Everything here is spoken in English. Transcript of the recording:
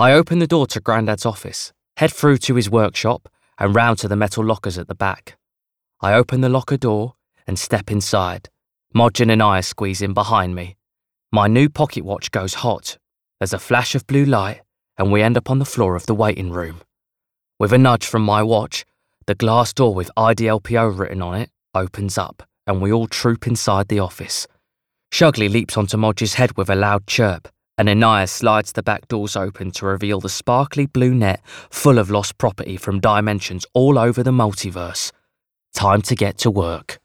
I open the door to Grandad's office, head through to his workshop, and round to the metal lockers at the back. I open the locker door and step inside. Modge and Inaaya squeeze in behind me. My new pocket watch goes hot. There's a flash of blue light, and we end up on the floor of the waiting room. With a nudge from my watch, the glass door with IDLPO written on it opens up, and we all troop inside the office. Shugley leaps onto Modge's head with a loud chirp, and Inaaya slides the back doors open to reveal the sparkly blue net full of lost property from dimensions all over the multiverse. Time to get to work.